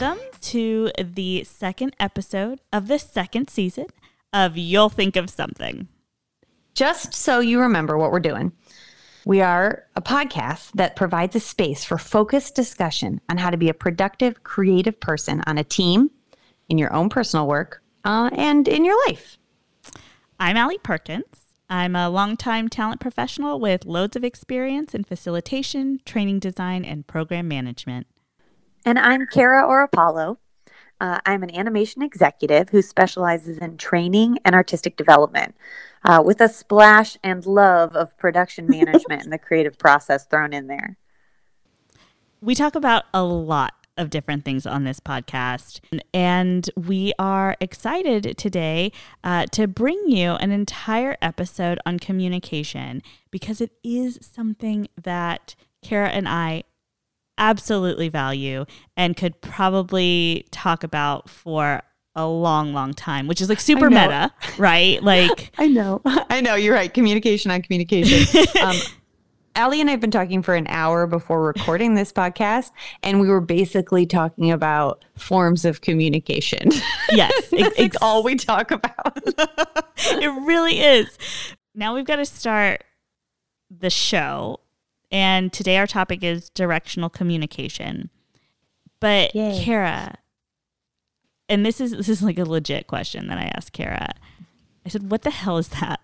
Welcome to the second episode of the second season of You'll Think of Something. Just so you remember what we're doing, we are a podcast that provides a space for focused discussion on how to be a productive, creative person on a team, in your own personal work, uh, and in your life. I'm Allie Perkins. I'm a longtime talent professional with loads of experience in facilitation, training design, and program management. And I'm Kara Orapollo. Uh, I'm an animation executive who specializes in training and artistic development uh, with a splash and love of production management and the creative process thrown in there. We talk about a lot of different things on this podcast. And we are excited today uh, to bring you an entire episode on communication because it is something that Kara and I absolutely value and could probably talk about for a long, long time, which is like super meta, right? Like, I know, I know, you're right. Communication on communication. um, Allie and I have been talking for an hour before recording this podcast, and we were basically talking about forms of communication. Yes, it's like all we talk about. it really is. Now we've got to start the show and today our topic is directional communication. But Yay. Kara, and this is this is like a legit question that I asked Kara. I said, "What the hell is that?"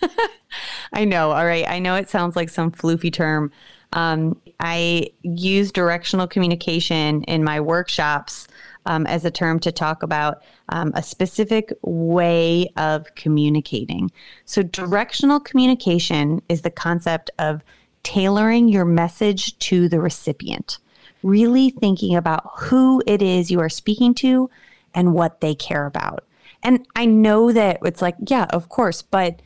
I know. All right. I know it sounds like some floofy term. Um, I use directional communication in my workshops um, as a term to talk about um, a specific way of communicating. So, directional communication is the concept of tailoring your message to the recipient, really thinking about who it is you are speaking to and what they care about. And I know that it's like, yeah, of course, but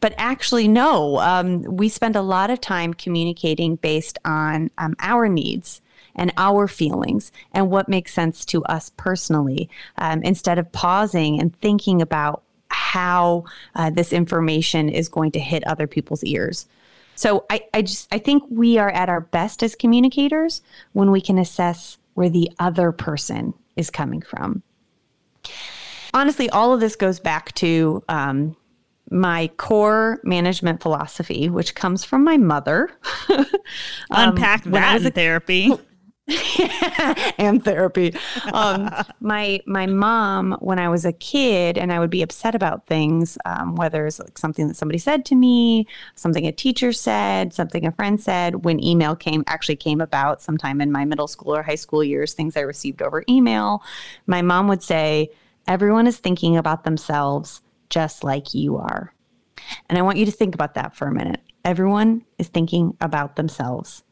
but actually, no. Um, we spend a lot of time communicating based on um, our needs and our feelings and what makes sense to us personally, um, instead of pausing and thinking about how uh, this information is going to hit other people's ears. So I, I just I think we are at our best as communicators when we can assess where the other person is coming from. Honestly, all of this goes back to um, my core management philosophy, which comes from my mother. um, Unpack that in therapy. and therapy. Um, my my mom, when I was a kid, and I would be upset about things, um, whether it's like something that somebody said to me, something a teacher said, something a friend said. When email came, actually came about sometime in my middle school or high school years, things I received over email. My mom would say, "Everyone is thinking about themselves just like you are," and I want you to think about that for a minute. Everyone is thinking about themselves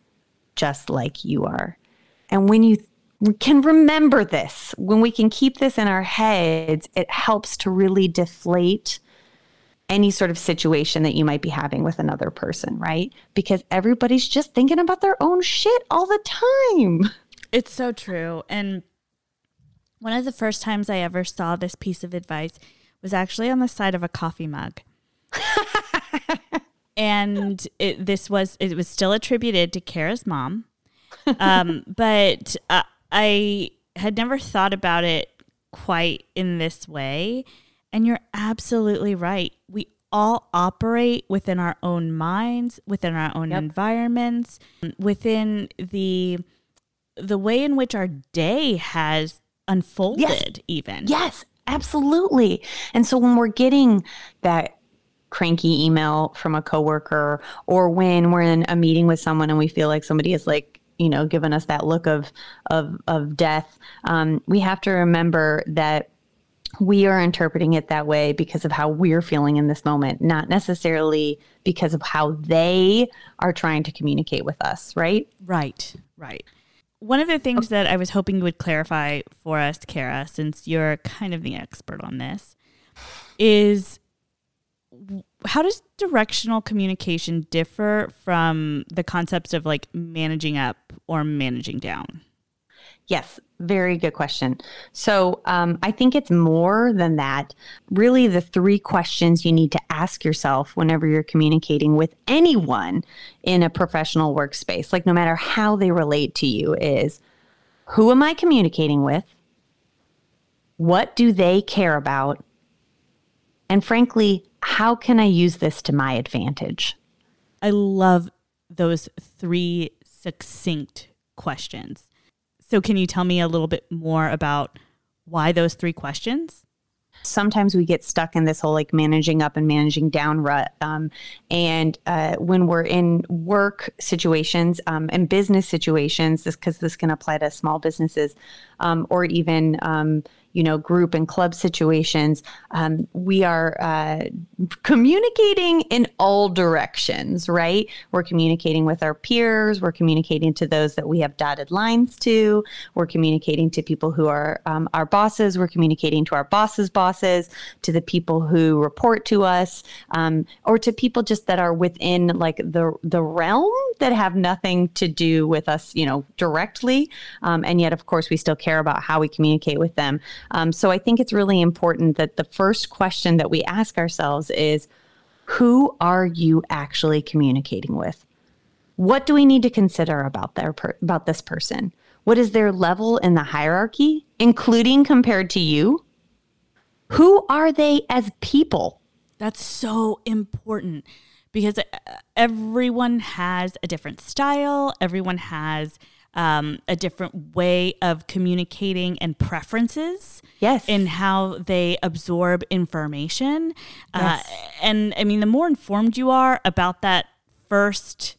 just like you are. And when you can remember this, when we can keep this in our heads, it helps to really deflate any sort of situation that you might be having with another person, right? Because everybody's just thinking about their own shit all the time. It's so true. And one of the first times I ever saw this piece of advice was actually on the side of a coffee mug. and it, this was it was still attributed to Kara's mom um, but uh, I had never thought about it quite in this way. And you're absolutely right. We all operate within our own minds, within our own yep. environments, within the the way in which our day has unfolded yes. even. Yes, absolutely. And so when we're getting that cranky email from a coworker or when we're in a meeting with someone and we feel like somebody is like you know given us that look of of of death. Um, we have to remember that we are interpreting it that way because of how we're feeling in this moment not necessarily because of how they are trying to communicate with us right? Right right. One of the things that i was hoping you would clarify for us kara since you're kind of the expert on this is how does directional communication differ from the concepts of like managing up or managing down? Yes, very good question. So um, I think it's more than that. Really, the three questions you need to ask yourself whenever you're communicating with anyone in a professional workspace, like no matter how they relate to you, is Who am I communicating with? What do they care about? And frankly, how can I use this to my advantage? I love those three succinct questions. So, can you tell me a little bit more about why those three questions? sometimes we get stuck in this whole like managing up and managing down rut. Um, and uh, when we're in work situations um, and business situations, this because this can apply to small businesses um, or even um, you know, group and club situations, um, we are uh, communicating in all directions, right? We're communicating with our peers, we're communicating to those that we have dotted lines to, we're communicating to people who are um, our bosses, we're communicating to our bosses' bosses, to the people who report to us, um, or to people just that are within like the the realm that have nothing to do with us, you know, directly. Um, and yet, of course, we still care about how we communicate with them. Um, so I think it's really important that the first question that we ask ourselves is who are you actually communicating with? What do we need to consider about their per- about this person? What is their level in the hierarchy, including compared to you? Who are they as people? That's so important because uh, everyone has a different style, everyone has um, a different way of communicating and preferences. Yes. In how they absorb information. Uh, yes. Uh, and I mean, the more informed you are about that first,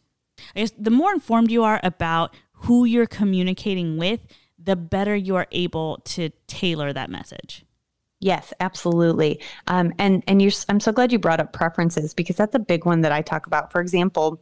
I guess the more informed you are about who you're communicating with, the better you are able to tailor that message. Yes, absolutely. Um, and and you're, I'm so glad you brought up preferences because that's a big one that I talk about. For example,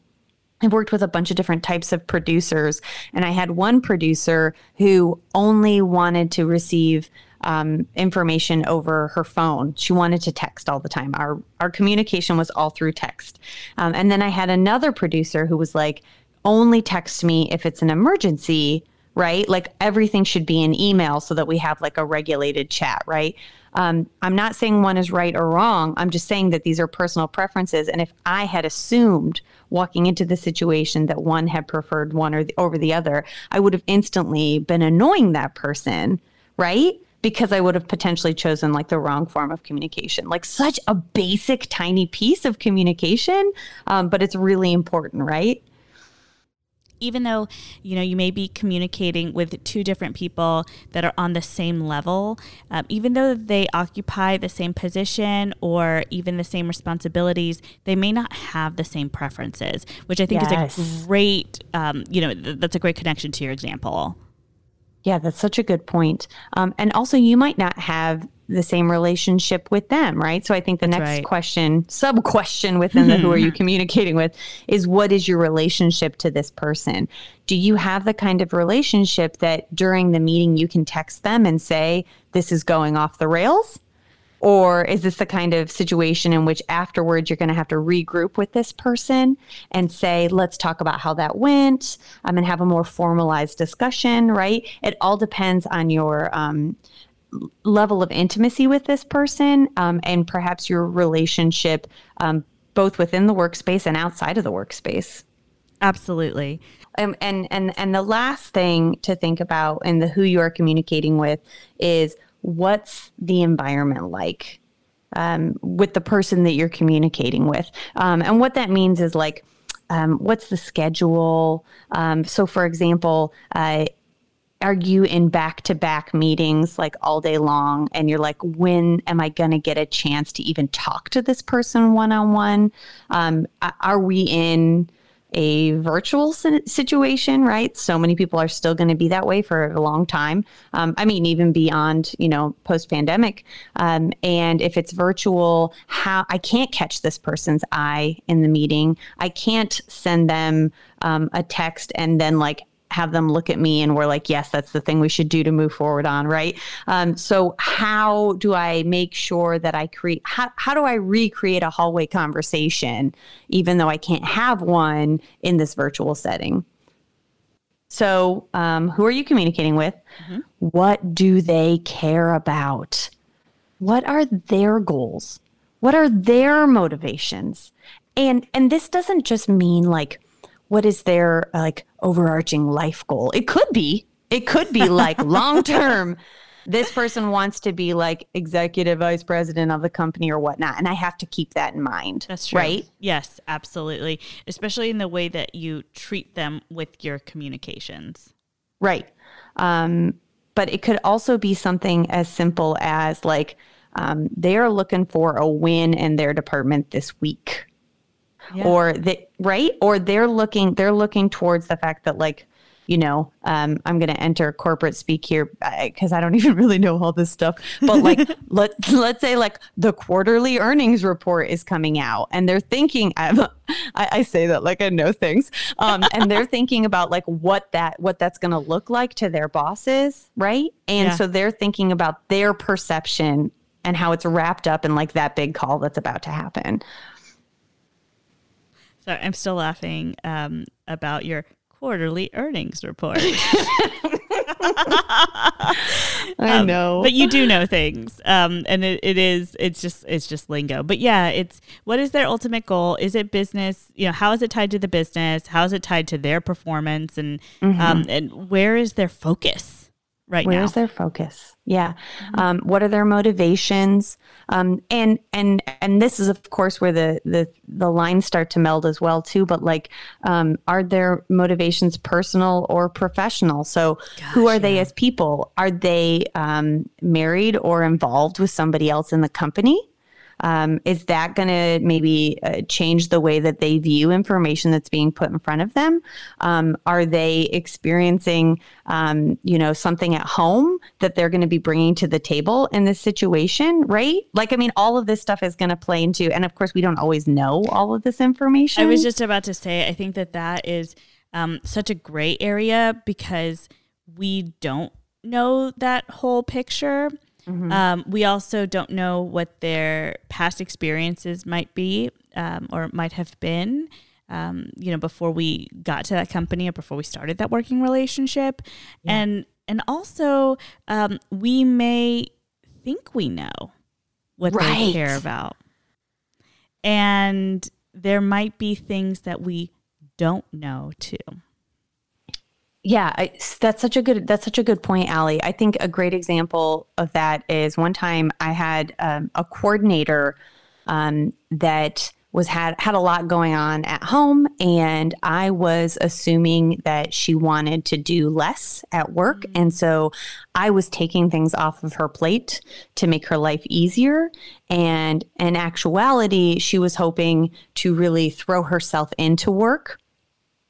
I've worked with a bunch of different types of producers, and I had one producer who only wanted to receive um, information over her phone. She wanted to text all the time. Our our communication was all through text. Um, and then I had another producer who was like, only text me if it's an emergency, right? Like everything should be in email so that we have like a regulated chat, right? Um, I'm not saying one is right or wrong. I'm just saying that these are personal preferences. And if I had assumed walking into the situation that one had preferred one or the, over the other, I would have instantly been annoying that person, right? Because I would have potentially chosen like the wrong form of communication, like such a basic, tiny piece of communication, um, but it's really important, right? Even though you know you may be communicating with two different people that are on the same level um, even though they occupy the same position or even the same responsibilities they may not have the same preferences which i think yes. is a great um, you know th- that's a great connection to your example yeah, that's such a good point. Um, and also, you might not have the same relationship with them, right? So I think the That's next right. question, sub question within the who are you communicating with is what is your relationship to this person? Do you have the kind of relationship that during the meeting you can text them and say, this is going off the rails? Or is this the kind of situation in which afterwards you're going to have to regroup with this person and say, let's talk about how that went um, and have a more formalized discussion, right? It all depends on your um, level of intimacy with this person um, and perhaps your relationship um, both within the workspace and outside of the workspace. Absolutely. Um, and and and the last thing to think about in the who you are communicating with is what's the environment like um, with the person that you're communicating with, um, and what that means is like. Um, what's the schedule? Um, so, for example, uh, are you in back to back meetings like all day long and you're like when am i going to get a chance to even talk to this person one on one are we in a virtual situation right? So many people are still going to be that way for a long time. Um, i mean even beyond you know post pandemic um, and if it's virtual how i can't catch this person's eye in the meeting. I can't send them um, a text and then like have them look at me and we're like, yes, that's the thing we should do to move forward on, right? Um, so how do I make sure that I create? How how do I recreate a hallway conversation, even though I can't have one in this virtual setting? So, um, who are you communicating with? Mm-hmm. What do they care about? What are their goals? What are their motivations? And and this doesn't just mean like what is their like overarching life goal? It could be. It could be like long term, this person wants to be like executive vice president of the company or whatnot. And I have to keep that in mind. That's true. Right? Yes, absolutely. Especially in the way that you treat them with your communications. Right. Um, but it could also be something as simple as like um, they're looking for a win in their department this week. Yeah. Or they right? Or they're looking they're looking towards the fact that like you know, um, I'm going to enter corporate speak here because I don't even really know all this stuff. But like, let let's say like the quarterly earnings report is coming out, and they're thinking. I, I say that like I know things, um, and they're thinking about like what that what that's going to look like to their bosses, right? And yeah. so they're thinking about their perception and how it's wrapped up in like that big call that's about to happen. So I'm still laughing um, about your quarterly earnings report. I um, know, but you do know things, um, and it, it is it's just it's just lingo. But yeah, it's what is their ultimate goal? Is it business? You know, how is it tied to the business? How is it tied to their performance? And mm-hmm. um, and where is their focus? Right Where's now. their focus? Yeah. Mm-hmm. Um, what are their motivations? Um, and and and this is of course where the the the lines start to meld as well too. But like, um, are their motivations personal or professional? So Gosh, who are yeah. they as people? Are they um, married or involved with somebody else in the company? Um, is that going to maybe uh, change the way that they view information that's being put in front of them? Um, are they experiencing, um, you know, something at home that they're going to be bringing to the table in this situation? Right? Like, I mean, all of this stuff is going to play into, and of course, we don't always know all of this information. I was just about to say, I think that that is um, such a gray area because we don't know that whole picture. Mm-hmm. Um, we also don't know what their past experiences might be um, or might have been. Um, you know, before we got to that company or before we started that working relationship, yeah. and and also um, we may think we know what right. they care about, and there might be things that we don't know too. Yeah, I, that's such a good that's such a good point, Allie. I think a great example of that is one time I had um, a coordinator um, that was had had a lot going on at home, and I was assuming that she wanted to do less at work, mm-hmm. and so I was taking things off of her plate to make her life easier. And in actuality, she was hoping to really throw herself into work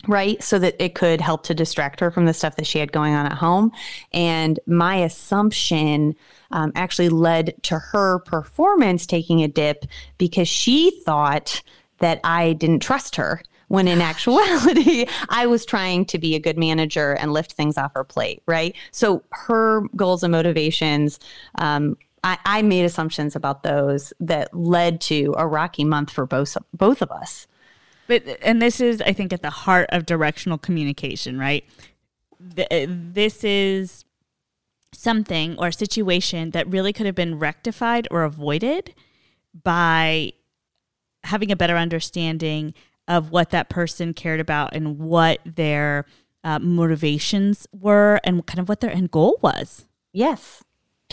right? So that it could help to distract her from the stuff that she had going on at home. And my assumption um, actually led to her performance taking a dip because she thought that I didn't trust her. When in actuality, I was trying to be a good manager and lift things off her plate, right? So her goals and motivations um, I, I, made assumptions about those that led to a rocky month for both both of us. But and this is, I think, at the heart of directional communication, right? This is something or a situation that really could have been rectified or avoided by having a better understanding of what that person cared about and what their uh, motivations were and kind of what their end goal was. Yes.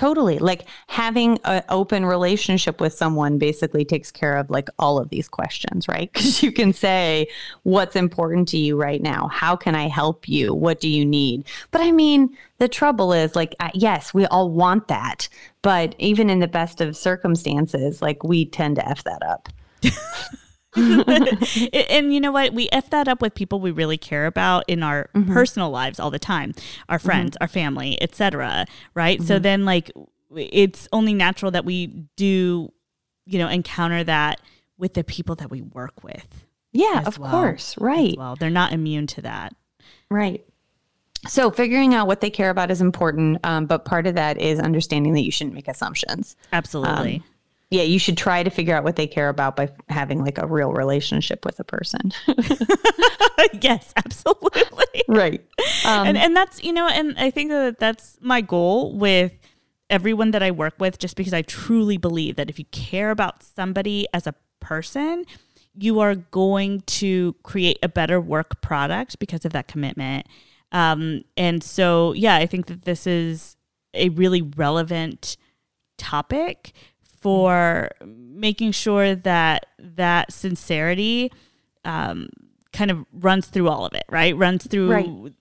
Totally. Like having an open relationship with someone basically takes care of like all of these questions, right? Because you can say, what's important to you right now? How can I help you? What do you need? But I mean, the trouble is like, yes, we all want that. But even in the best of circumstances, like we tend to F that up. and you know what? We F that up with people we really care about in our mm-hmm. personal lives all the time our mm-hmm. friends, mm-hmm. our family, etc. Right? Mm-hmm. So then, like, it's only natural that we do, you know, encounter that with the people that we work with. Yeah, of well, course. Right. Well, they're not immune to that. Right. So figuring out what they care about is important, um, but part of that is understanding that you shouldn't make assumptions. Absolutely. Um, yeah, you should try to figure out what they care about by having like a real relationship with a person. yes, absolutely. Right. Um, and and that's, you know, and I think that that's my goal with everyone that I work with just because I truly believe that if you care about somebody as a person, you are going to create a better work product because of that commitment. Um, and so, yeah, I think that this is a really relevant topic for making sure that that sincerity um, kind of runs through all of it, right? Runs through Right.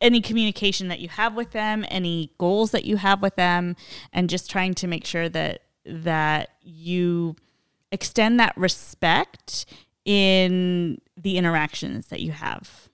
any communication that you have with them, any goals that you have with them, and just trying to make sure that that you extend that respect in the interactions that you have.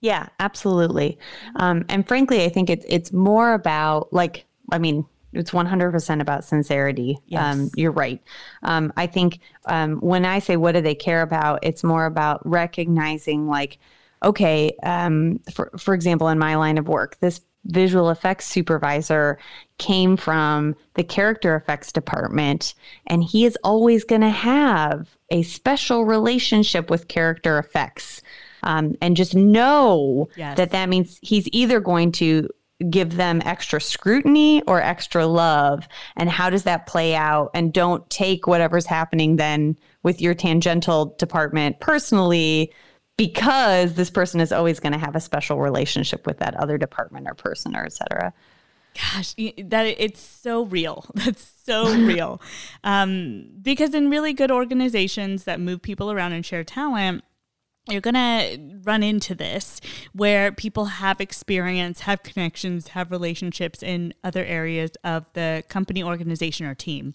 Yeah, absolutely. Um, and frankly, I think it's it's more about like I mean, it's one hundred percent about sincerity. Um, you're right. Um, I think um, when I say what do they care about, it's more about recognizing like, okay, um, for for example, in my line of work, this visual effects supervisor came from the character effects department and he is always going to have a special relationship with character effects um, and just know Yes. that that means he's either going to give them extra scrutiny or extra love and how does that play out and don't take whatever's happening then with your tangential department personally because this person is always going to have a special relationship with that other department or person or et cetera Gosh, that it's so real. That's so real. Um, because in really good organizations that move people around and share talent, you're going to run into this where people have experience, have connections, have relationships in other areas of the company, organization, or team,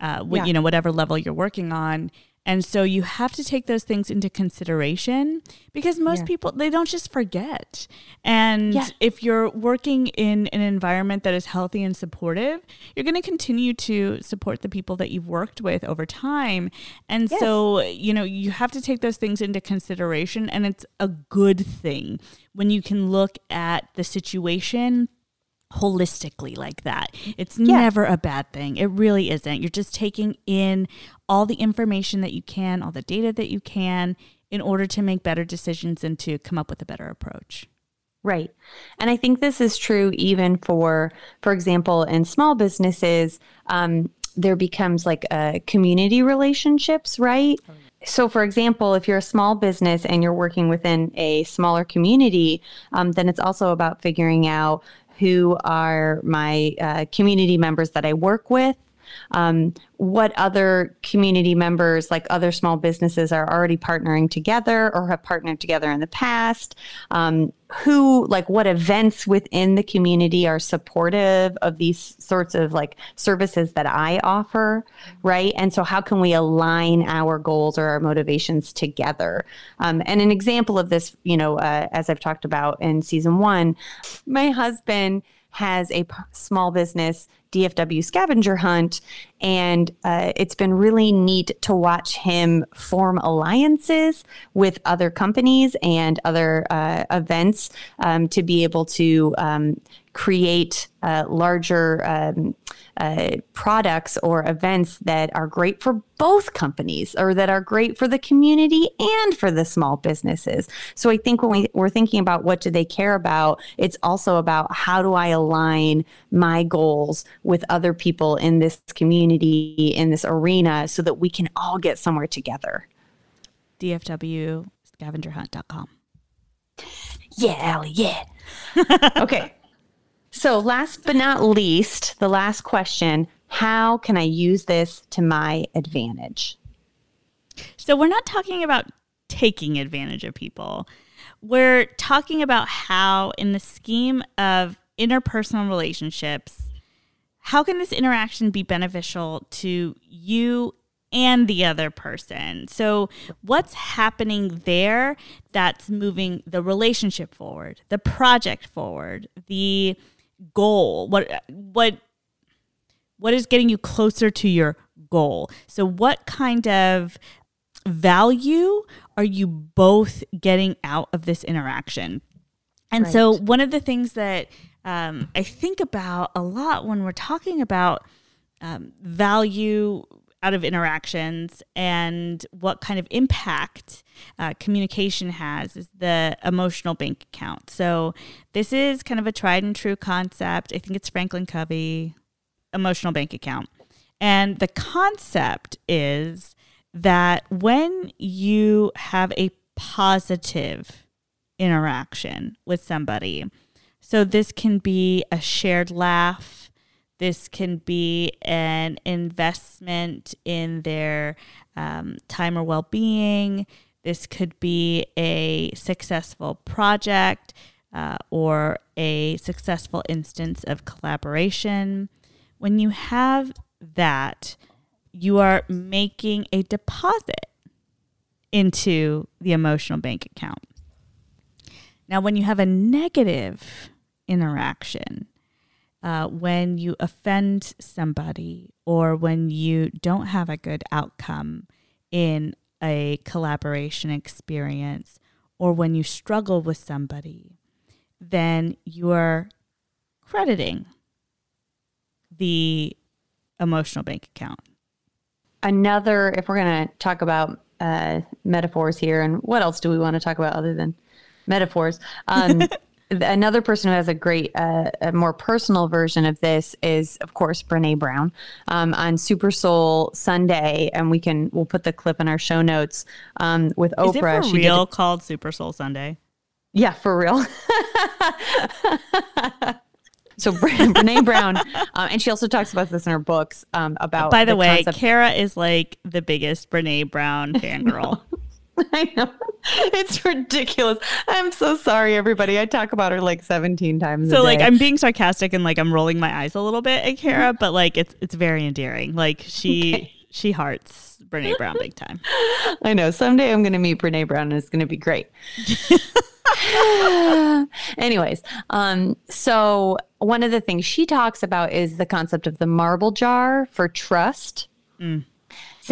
uh, Yeah. you know, whatever level you're working on. And so you have to take those things into consideration because most Yeah. people, they don't just forget. And Yeah. if you're working in an environment that is healthy and supportive, you're going to continue to support the people that you've worked with over time. And Yes. so, you know, you have to take those things into consideration. And it's a good thing when you can look at the situation holistically like that. It's never a bad thing. It really isn't. You're just taking in all the information that you can, all the data that you can in order to make better decisions and to come up with a better approach. Right. And I think this is true even for, for example, in small businesses, um, there becomes like uh, community relationships, right? So, for example, if you're a small business and you're working within a smaller community, um, then it's also about figuring out who are my uh, community members that I work with. Um, what other community members, like other small businesses, are already partnering together or have partnered together in the past? Um, who, like, what events within the community are supportive of these sorts of like services that I offer, right? And so, how can we align our goals or our motivations together? Um, and an example of this, you know, uh, as I've talked about in season one, my husband has a p- small business DFW scavenger hunt. And uh, it's been really neat to watch him form alliances with other companies and other uh, events um, to be able to um, create uh, larger um, uh, products or events that are great for both companies or that are great for the community and for the small businesses. So I think when we, we're thinking about what do they care about, it's also about how do I align my goals with other people in this community, in this arena, so that we can all get somewhere together. DFWscavengerhunt.com. Yeah, Allie, yeah. okay. So, last but not least, the last question how can I use this to my advantage? So we're not talking about taking advantage of people. We're talking about how, in the scheme of interpersonal relationships, how can this interaction be beneficial to you and the other person? So, what's happening there that's moving the relationship forward, the project forward, the goal? What what what is getting you closer to your goal? So, what kind of value are you both getting out of this interaction? And so, one of the things that um, I think about a lot when we're talking about um, value out of interactions and what kind of impact uh, communication has is the emotional bank account. So, this is kind of a tried and true concept. I think it's Franklin Covey, emotional bank account. And the concept is that when you have a positive interaction with somebody. So this can be a shared laugh. This can be an investment in their um, time or well being. This could be a successful project uh, or a successful instance of collaboration. When you have that, you are making a deposit into the emotional bank account. Now, when you have a negative interaction, uh, when you offend somebody or when you don't have a good outcome in a collaboration experience or when you struggle with somebody, then you're crediting the emotional bank account. Another, if we're going to talk about uh, metaphors here, and what else do we want to talk about other than metaphors? Um, another person who has a great, uh, a more personal version of this is, of course, Brene Brown um, on Super Soul Sunday, and we can we'll put the clip in our show notes um, with Oprah. Is it for She did- real called Super Soul Sunday? yeah, for real. so Brene Brown, um, and she also talks about this in her books um, about. By the, way, concept- Kara is like the biggest Brene Brown fangirl. I know it's ridiculous. I'm so sorry, everybody. I talk about her like 17 times. So like. I'm being sarcastic and like I'm rolling my eyes a little bit at Kara, but like it's it's very endearing. Like she Okay. she hearts Brene Brown big time. I know. Someday I'm going to meet Brene Brown, and it's going to be great. Anyways, um, so one of the things she talks about is the concept of the marble jar for trust. Mm.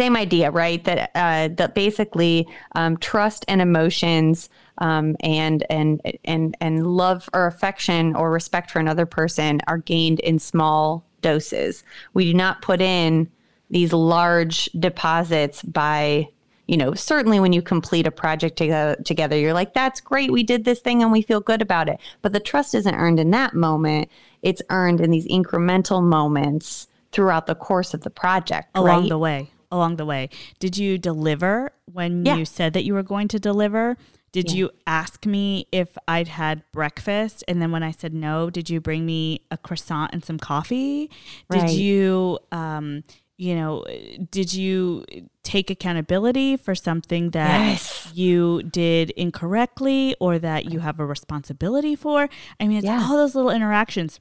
Same idea, right? That uh, that basically um, trust and emotions um, and and and and love or affection or respect for another person are gained in small doses. We do not put in these large deposits by you know certainly when you complete a project together, together you're like that's great we did this thing and we feel good about it but the trust isn't earned in that moment it's earned in these incremental moments throughout the course of the project Along right? the way. Along the way. Did you deliver when Yeah. you said that you were going to deliver? Did you ask me if I'd had breakfast? And then when I said no, did you bring me a croissant and some coffee? Did you, um, you know, did you take accountability for something that Yes. you did incorrectly or that you have a responsibility for? I mean, it's Yeah. all those little interactions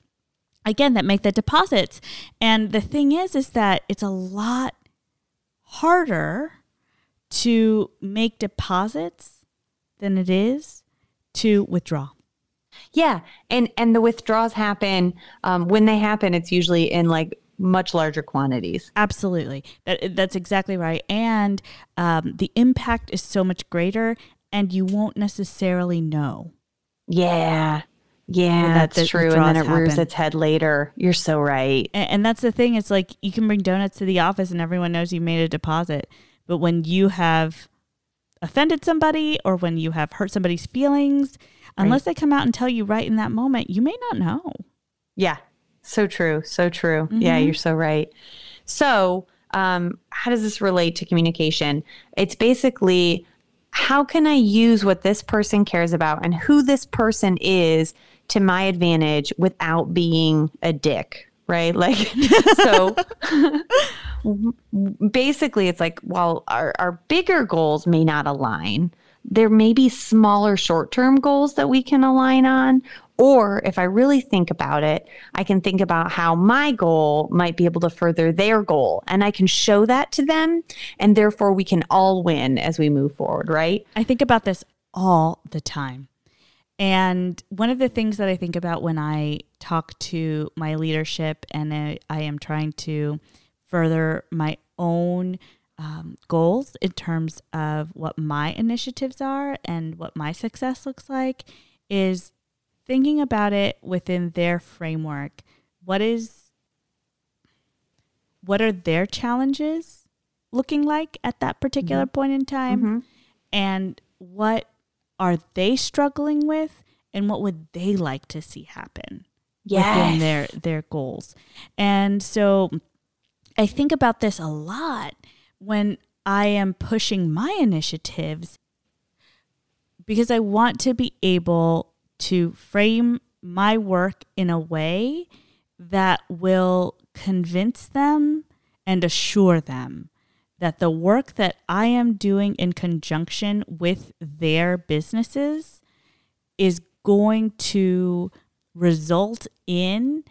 again that make the deposits. And the thing is, is that it's a lot harder to make deposits than it is to withdraw. Yeah, and and the withdrawals happen um, when they happen. It's usually in like much larger quantities. Absolutely, that that's exactly right. And um, the impact is so much greater, and you won't necessarily know. Yeah, yeah, that's the true. And then it withdrawals rears its head later. You're so right. And, and that's the thing. It's like you can bring donuts to the office, and everyone knows you made a deposit. But when you have offended somebody, or when you have hurt somebody's feelings, unless they come out and tell you right in that moment, you may not know. Yeah, so true, so true. Yeah, Mhm. you're so right. So, um, how does this relate to communication? It's basically how can I use what this person cares about and who this person is to my advantage without being a dick, right? Like, so basically, it's like while our, our bigger goals may not align, there may be smaller short term goals that we can align on. Or if I really think about it, I can think about how my goal might be able to further their goal and I can show that to them. And therefore, we can all win as we move forward, right? I think about this all the time. And one of the things that I think about when I talk to my leadership and I, I am trying to further my own um, goals in terms of what my initiatives are and what my success looks like is thinking about it within their framework. What is what are their challenges looking like at that particular point in time? Mhm. and what are they struggling with and what would they like to see happen within their their goals and so i think about this a lot when i am pushing my initiatives because I want to be able to frame my work in a way that will convince them and assure them that the work that I am doing in conjunction with their businesses is going to result in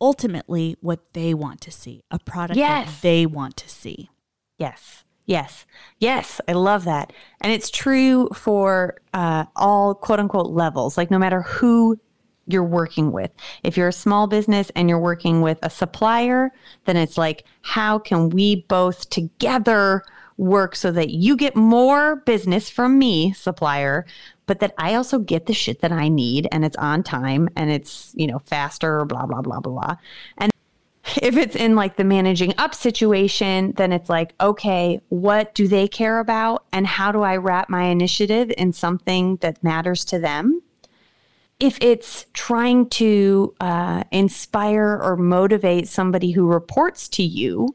ultimately what they want to see a product Yes. that they want to see. Yes. Yes. Yes. I love that. And it's true for uh, all quote unquote levels, like no matter who you're working with. If you're a small business and you're working with a supplier, then it's like, how can we both together work so that you get more business from me, supplier, but that I also get the shit that I need and it's on time and it's, you know, faster, blah, blah, blah, blah, blah. And if it's in like the managing up situation, then it's like, okay, what do they care about? And how do I wrap my initiative in something that matters to them? If it's trying to uh, inspire or motivate somebody who reports to you,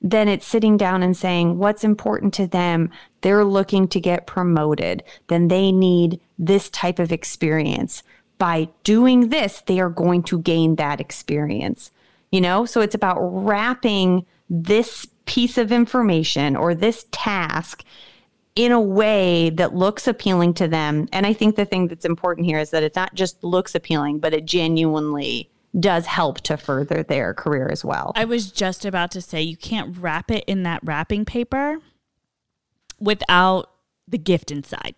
then it's sitting down and saying what's important to them. They're looking to get promoted. Then they need this type of experience. By doing this, they are going to gain that experience. You know, so it's about wrapping this piece of information or this task in a way that looks appealing to them. And I think the thing that's important here is that it's not just looks appealing, but it genuinely does help to further their career as well. I was just about to say you can't wrap it in that wrapping paper without the gift inside.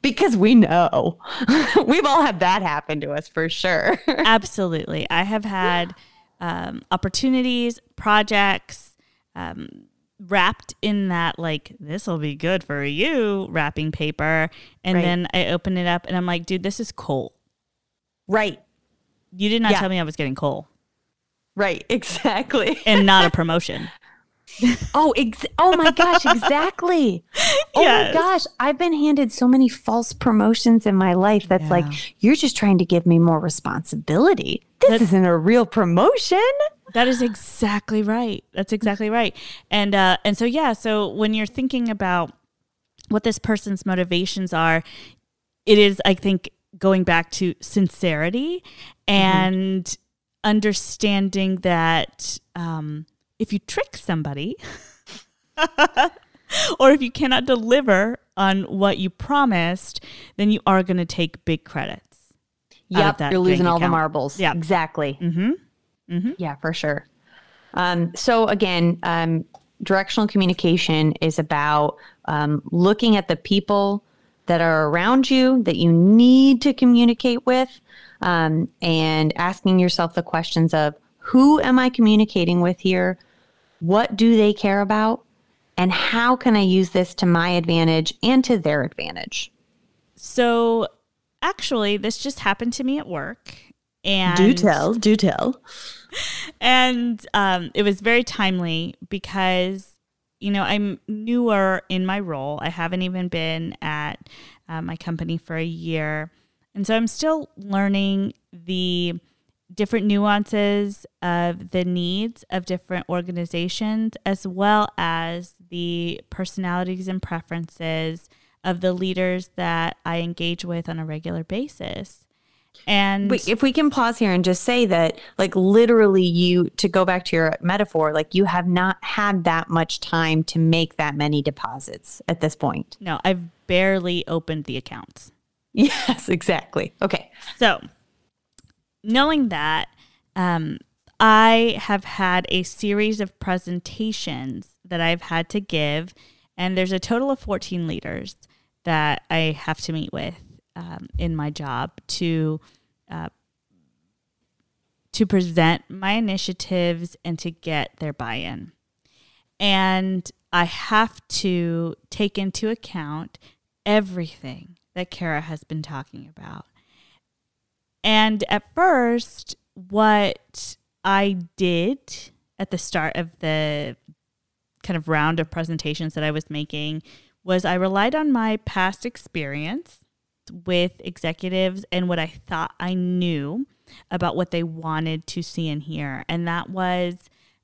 Because we know we've all had that happen to us for sure. Absolutely. I have had um, opportunities, projects um, wrapped in that, like, this will be good for you wrapping paper. And Right. then I open it up and I'm like, dude, this is coal. right, You did not Yeah. tell me I was getting coal right, exactly. and not a promotion. oh, ex- oh my gosh, exactly. Oh Yes. my gosh, I've been handed so many false promotions in my life that's Yeah. like, you're just trying to give me more responsibility. This That- isn't a real promotion. That is exactly right. That's exactly right. And uh, and so yeah, so when you're thinking about what this person's motivations are, it is I think going back to sincerity and understanding that um, if you trick somebody or if you cannot deliver on what you promised, then you are going to take big credits. Yep, you're losing all the marbles. Yeah. exactly. Mm-hmm. Yeah, for sure. Um, so again, um, directional communication is about um, looking at the people that are around you that you need to communicate with, um, and asking yourself the questions of who am I communicating with here? What do they care about? And how can I use this to my advantage and to their advantage? So actually, this just happened to me at work. And do tell. Do tell. And um, it was very timely because you know i'm newer in my role i haven't even been at uh, my company for a year and so i'm still learning the different nuances of the needs of different organizations as well as the personalities and preferences of the leaders that i engage with on a regular basis and Wait, if we can pause here and just say that, like, literally, you, to go back to your metaphor, like, you have not had that much time to make that many deposits at this point. no i've barely opened the accounts Yes, exactly. Okay. So, knowing that, um, I have had a series of presentations that I've had to give, and there's a total of 14 leaders that I have to meet with um, in my job to uh, to present my initiatives and to get their buy-in. And I have to take into account everything that Kara has been talking about. And at first, what I did at the start of the kind of round of presentations that I was making was I relied on my past experience with executives and what I thought I knew about what they wanted to see and hear. And that was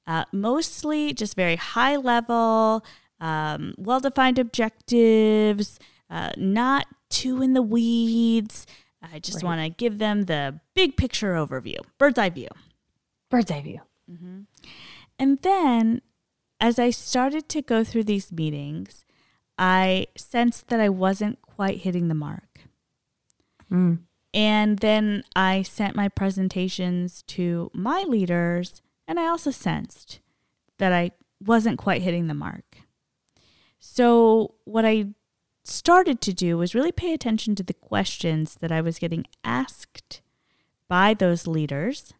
uh, mostly just very high level, um, well defined objectives, uh, not too in the weeds. I just Right. want to give them the big picture overview, bird's eye view. Bird's eye view. And then as I started to go through these meetings, I sensed that I wasn't quite hitting the mark. Mm. And then I sent my presentations to my leaders, and I also sensed that I wasn't quite hitting the mark. So, what I started to do was really pay attention to the questions that I was getting asked by those leaders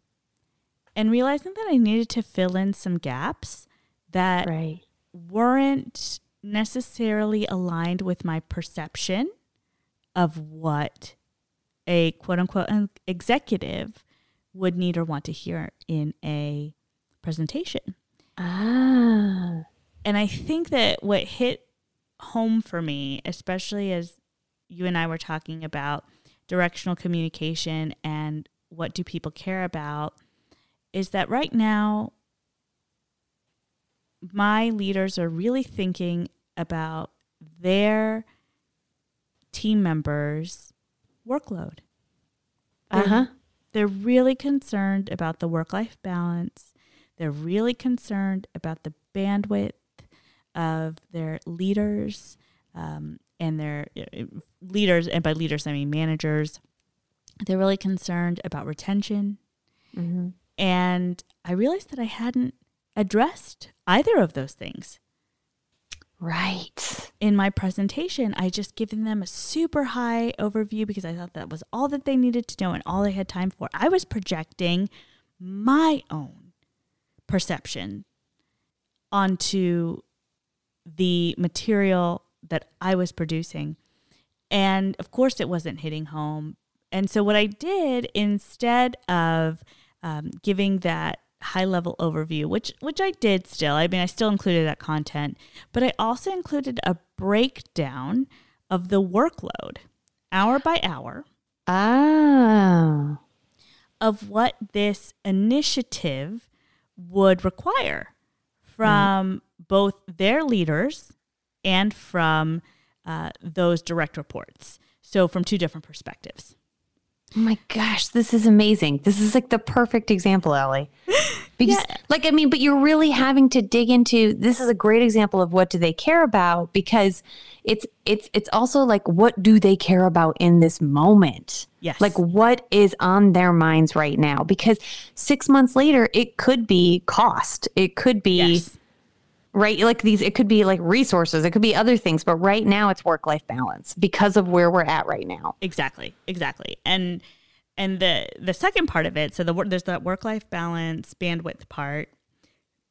and realizing that I needed to fill in some gaps that Right. weren't necessarily aligned with my perception of what a quote unquote executive would need or want to hear in a presentation. Ah. And I think that what hit home for me, especially as you and I were talking about directional communication and what do people care about, is that right now my leaders are really thinking about their team members' workload. Uh huh. They're really concerned about the work life balance. They're really concerned about the bandwidth of their leaders um, and their uh, leaders, and by leaders, I mean managers. They're really concerned about retention. Mm-hmm. And I realized that I hadn't addressed either of those things Right. in my presentation, I just given them a super high overview because I thought that was all that they needed to know and all they had time for. I was projecting my own perception onto the material that I was producing. And of course, it wasn't hitting home. And so, what I did instead of um, giving that high level overview, which which I did still, I mean, I still included that content, but I also included a breakdown of the workload, hour by hour, Ah. of what this initiative would require from both their leaders and from uh, those direct reports. So, from two different perspectives. Oh my gosh, this is amazing. This is like the perfect example, Ellie. Because Yeah. like I mean, but you're really having to dig into this is a great example of what do they care about because it's it's it's also like what do they care about in this moment? Yes. Like what is on their minds right now? Because 6 months later it could be cost. It could be Yes. right like these it could be like resources, it could be other things, but right now it's work life balance because of where we're at right now. Exactly, exactly. And and the the second part of it, so the there's that work life balance bandwidth part,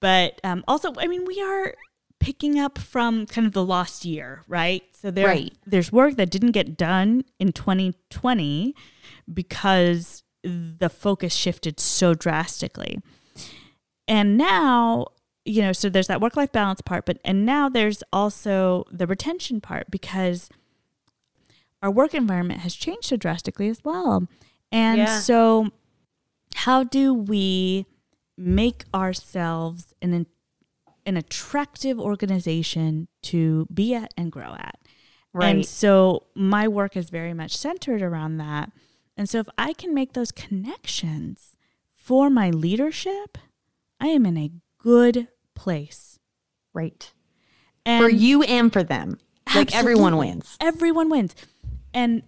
but um, also, I mean, we are picking up from kind of the lost year, right? So there, Right. there's work that didn't get done in 2020 because the focus shifted so drastically. And now, you know, so there's that work life balance part, but and now there's also the retention part because our work environment has changed so drastically as well. And Yeah. so, how do we make ourselves an an attractive organization to be at and grow at? Right. And so, my work is very much centered around that. And so, if I can make those connections for my leadership, I am in a good place. Right. And for you and for them. Like everyone wins. Everyone wins. And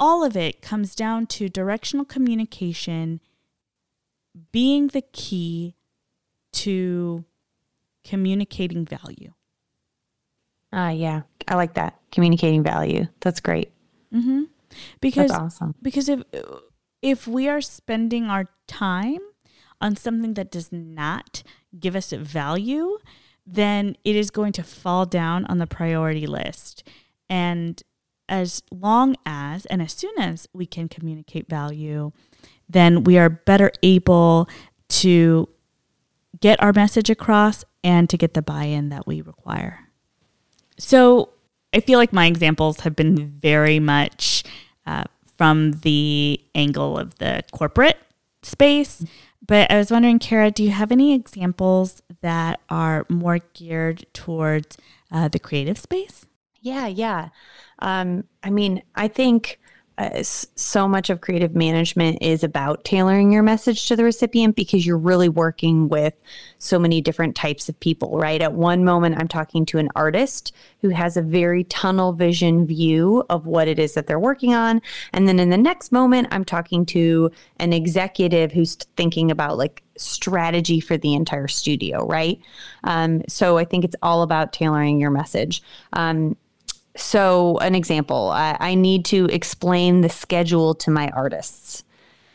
all of it comes down to directional communication being the key to communicating value. Ah, yeah. I like that. Communicating value. That's great. hmm Because That's awesome. because if if we are spending our time on something that does not give us value, then it is going to fall down on the priority list. And as long as and as soon as we can communicate value, then we are better able to get our message across and to get the buy-in that we require. So I feel like my examples have been very much uh, from the angle of the corporate space. But I was wondering, Kara, do you have any examples that are more geared towards uh, the creative space? Yeah, yeah. Um, I mean, I think uh, so much of creative management is about tailoring your message to the recipient because you're really working with so many different types of people, right? At one moment, I'm talking to an artist who has a very tunnel vision view of what it is that they're working on. And then in the next moment, I'm talking to an executive who's thinking about like strategy for the entire studio, right? Um, so I think it's all about tailoring your message. Um, so, an example I, I need to explain the schedule to my artists.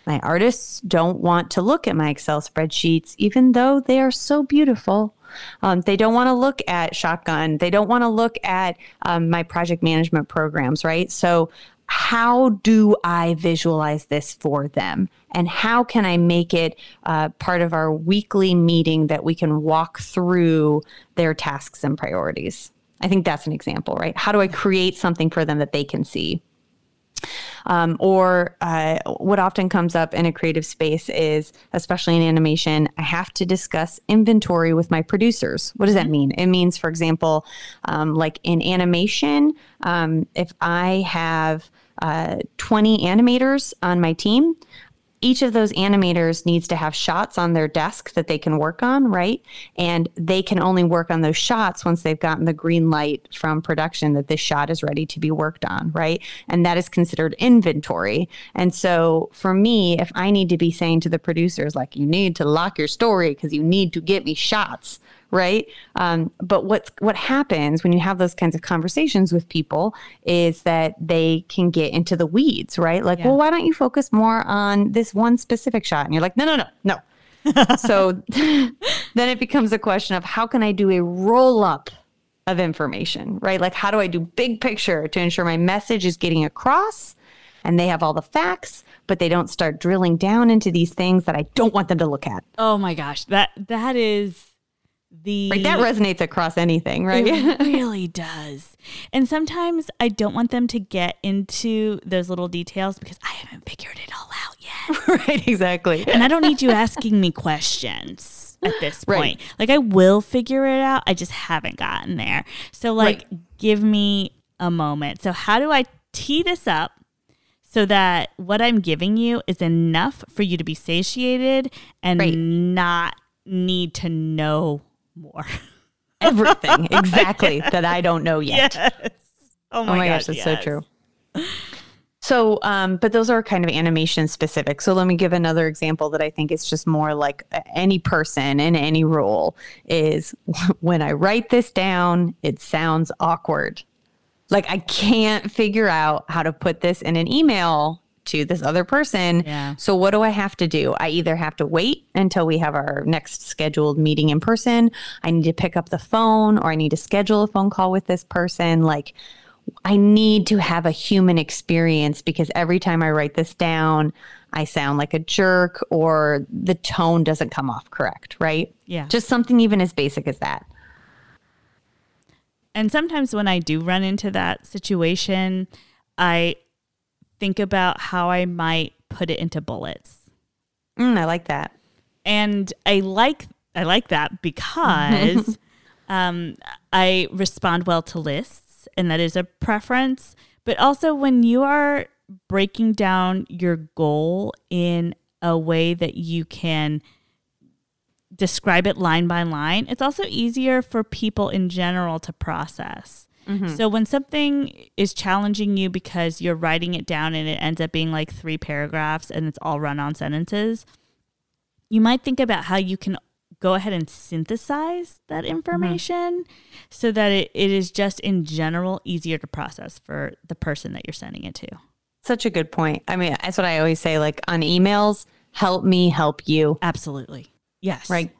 My artists don't want to look at my Excel spreadsheets, even though they are so beautiful. Um, they don't want to look at Shotgun. They don't want to look at um, my project management programs, right? So, how do I visualize this for them? And how can I make it uh, part of our weekly meeting that we can walk through their tasks and priorities? I think that's an example, right? How do I create something for them that they can see? Um, or uh, what often comes up in a creative space is, especially in animation, I have to discuss inventory with my producers. What does that mean? It means, for example, um, like in animation, um, if I have uh, 20 animators on my team, each of those animators needs to have shots on their desk that they can work on, right? And they can only work on those shots once they've gotten the green light from production that this shot is ready to be worked on, right? And that is considered inventory. And so for me, if I need to be saying to the producers, like, you need to lock your story because you need to get me shots, right? Um, but what what happens when you have those kinds of conversations with people is that they can get into the weeds, right? Like, yeah. well, why don't you focus more on this one specific shot? And you're like, no, no, no, no. so then it becomes a question of how can I do a roll up of information, right? Like, how do I do big picture to ensure my message is getting across? and they have all the facts, but they don't start drilling down into these things that I don't want them to look at. Oh my gosh, that that is the like that resonates across anything, right? It really does. And sometimes I don't want them to get into those little details because I haven't figured it all out yet. right, exactly. And I don't need you asking me questions at this point. Right. Like I will figure it out. I just haven't gotten there. So like right. give me a moment. So how do I tee this up so that what I'm giving you is enough for you to be satiated and right. not need to know more. Everything exactly that I don't know yet. Yes. Oh my, oh my gosh, that's yes. so true. So, um, but those are kind of animation specific. So let me give another example that I think is just more like any person in any role is when I write this down, it sounds awkward. Like I can't figure out how to put this in an email to this other person. Yeah. So what do I have to do? I either have to wait until we have our next scheduled meeting in person. I need to pick up the phone or I need to schedule a phone call with this person. Like I need to have a human experience because every time I write this down, I sound like a jerk or the tone doesn't come off correct, right? Yeah. Just something even as basic as that. And sometimes when I do run into that situation, I think about how I might put it into bullets. Mm, I like that. And I like I like that because um, I respond well to lists, and that is a preference. But also, when you are breaking down your goal in a way that you can describe it line by line, it's also easier for people in general to process. Mm-hmm. So when something is challenging you because you're writing it down and it ends up being like three paragraphs and it's all run on sentences, you might think about how you can go ahead and synthesize that mm-hmm. information mm-hmm. so that it, it is just in general easier to process for the person that you're sending it to. Such a good point. I mean, that's what I always say like on emails, help me help you. Absolutely. Yes. Right